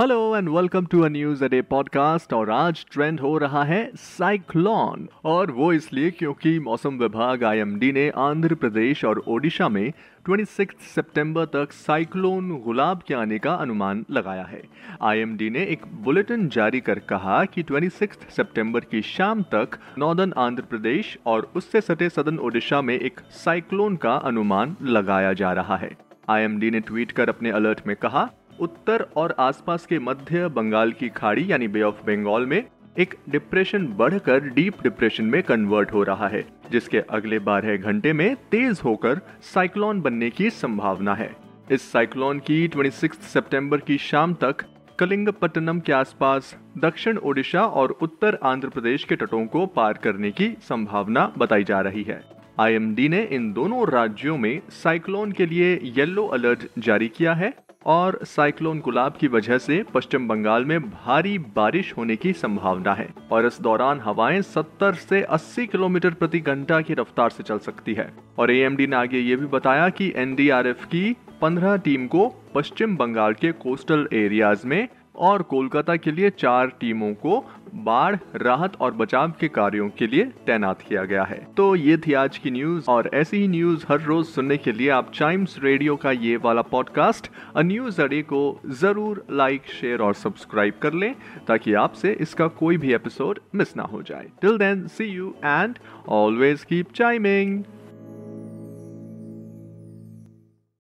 Hello and welcome to a news a day podcast और आज trend हो रहा है साइक्लोन और वो इसलिए क्योंकि मौसम विभाग आईएमडी ने आंध्र प्रदेश और ओडिशा में 26 सितंबर तक साइक्लोन गुलाब के आने का अनुमान लगाया है। आईएमडी ने एक बुलेटिन जारी कर कहा कि 26 सितंबर की शाम तक नॉर्दर्न आंध्र प्रदेश और उससे सटे सदन ओडिशा में एक साइक्लोन का अनुमान लगाया जा रहा है। आईएमडी ने ट्वीट कर अपने अलर्ट में कहा उत्तर और आसपास के मध्य बंगाल की खाड़ी, यानी बे ऑफ़ बंगाल में, एक डिप्रेशन बढ़कर डीप डिप्रेशन में कन्वर्ट हो रहा है, जिसके अगले बारह घंटे में तेज होकर साइक्लोन बनने की संभावना है। इस साइक्लोन की 26 सितंबर की शाम तक कलिंगपट्टनम के आसपास दक्षिण ओडिशा और उत्तर आंध्र प्रदेश के तटों को पार करने की संभावना बताई जा रही है। आईएमडी ने इन दोनों राज्यों में साइक्लोन के लिए येलो अलर्ट जारी किया है। और साइक्लोन गुलाब की वजह से पश्चिम बंगाल में भारी बारिश होने की संभावना है और इस दौरान हवाएँ 70 से 80 किलोमीटर प्रति घंटा की रफ्तार से चल सकती है। और एएमडी ने आगे ये भी बताया कि एनडीआरएफ की 15 टीम को पश्चिम बंगाल के कोस्टल एरियाज़ में और कोलकाता के लिए चार टीमों को बाढ़, राहत और बचाव के कार्यों के लिए तैनात किया गया है। तो ये थी आज की न्यूज़, और ऐसी ही न्यूज़ हर रोज सुनने के लिए आप टाइम्स रेडियो का ये वाला पॉडकास्ट अ न्यूज़ अडे को ज़रूर लाइक शेयर और सब्सक्राइब कर लें, ताकि आपसे इसका कोई भी एपिसोड मिस ना हो जाए। Till then see you and always keep chiming